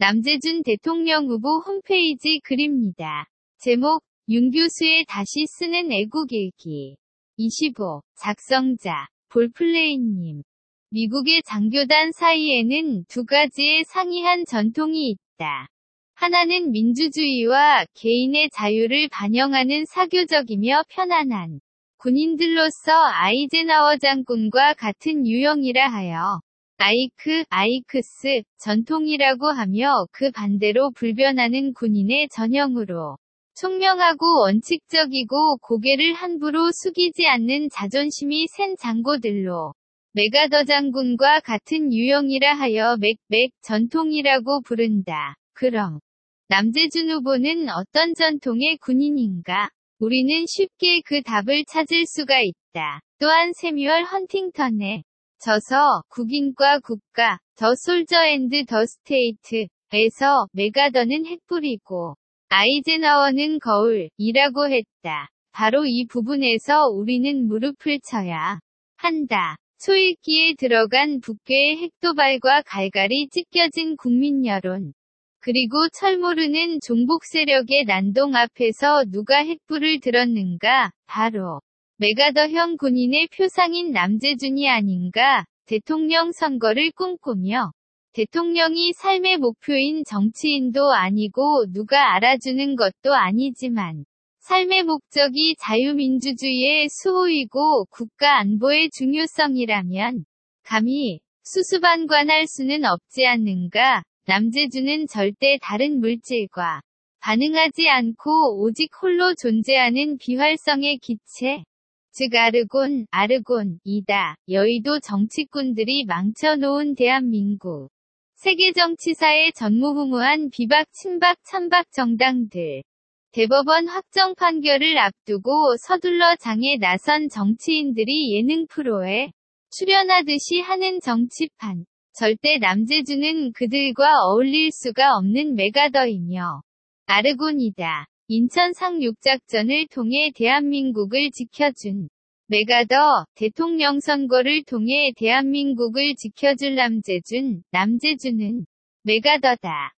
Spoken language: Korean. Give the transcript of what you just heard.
남재준 대통령 후보 홈페이지 글입니다. 제목, 윤 교수의 다시 쓰는 애국일기. 25. 작성자, 볼플레이님. 미국의 장교단 사이에는 두 가지의 상이한 전통이 있다. 하나는 민주주의와 개인의 자유를 반영하는 사교적이며 편안한 군인들로서 아이젠하워 장군과 같은 유형이라 하여 아이크, 아이크스, 전통이라고 하며 그 반대로 불변하는 군인의 전형으로 총명하고 원칙적이고 고개를 함부로 숙이지 않는 자존심이 센 장고들로 메가더 장군과 같은 유형이라 하여 맥맥 전통이라고 부른다. 그럼 남재준 후보는 어떤 전통의 군인인가? 우리는 쉽게 그 답을 찾을 수가 있다. 또한 세뮤얼 헌팅턴의 저서 군인과 국가, The Soldier and the State에서 맥아더는 횃불이고 아이젠하워는 거울이라고 했다. 바로 이 부분에서 우리는 무릎을 쳐야 한다. 초읽기에 들어간 북괴의 핵도발과 갈갈이 찢겨진 국민 여론. 그리고 철모르는 종북 세력의 난동 앞에서 누가 횃불을 들었는가? 바로 메가더형 군인의 표상인 남재준이 아닌가? 대통령 선거를 꿈꾸며 대통령이 삶의 목표인 정치인도 아니고 누가 알아주는 것도 아니지만 삶의 목적이 자유민주주의의 수호이고 국가 안보의 중요성이라면 감히 수수반관할 수는 없지 않는가? 남재주는 절대 다른 물질과 반응하지 않고 오직 홀로 존재하는 비활성의 기체, 즉 아르곤, 아르곤이다. 여의도 정치꾼들이 망쳐놓은 대한민국. 세계 정치사의 전무후무한 비박, 친박, 찬박 정당들. 대법원 확정 판결을 앞두고 서둘러 장에 나선 정치인들이 예능 프로에 출연하듯이 하는 정치판. 절대 남재주는 그들과 어울릴 수가 없는 메가더이며 아르곤이다. 인천 상륙작전을 통해 대한민국을 지켜준 메가더 대통령 선거를 통해 대한민국을 지켜줄 남재준, 남재준은 메가더다.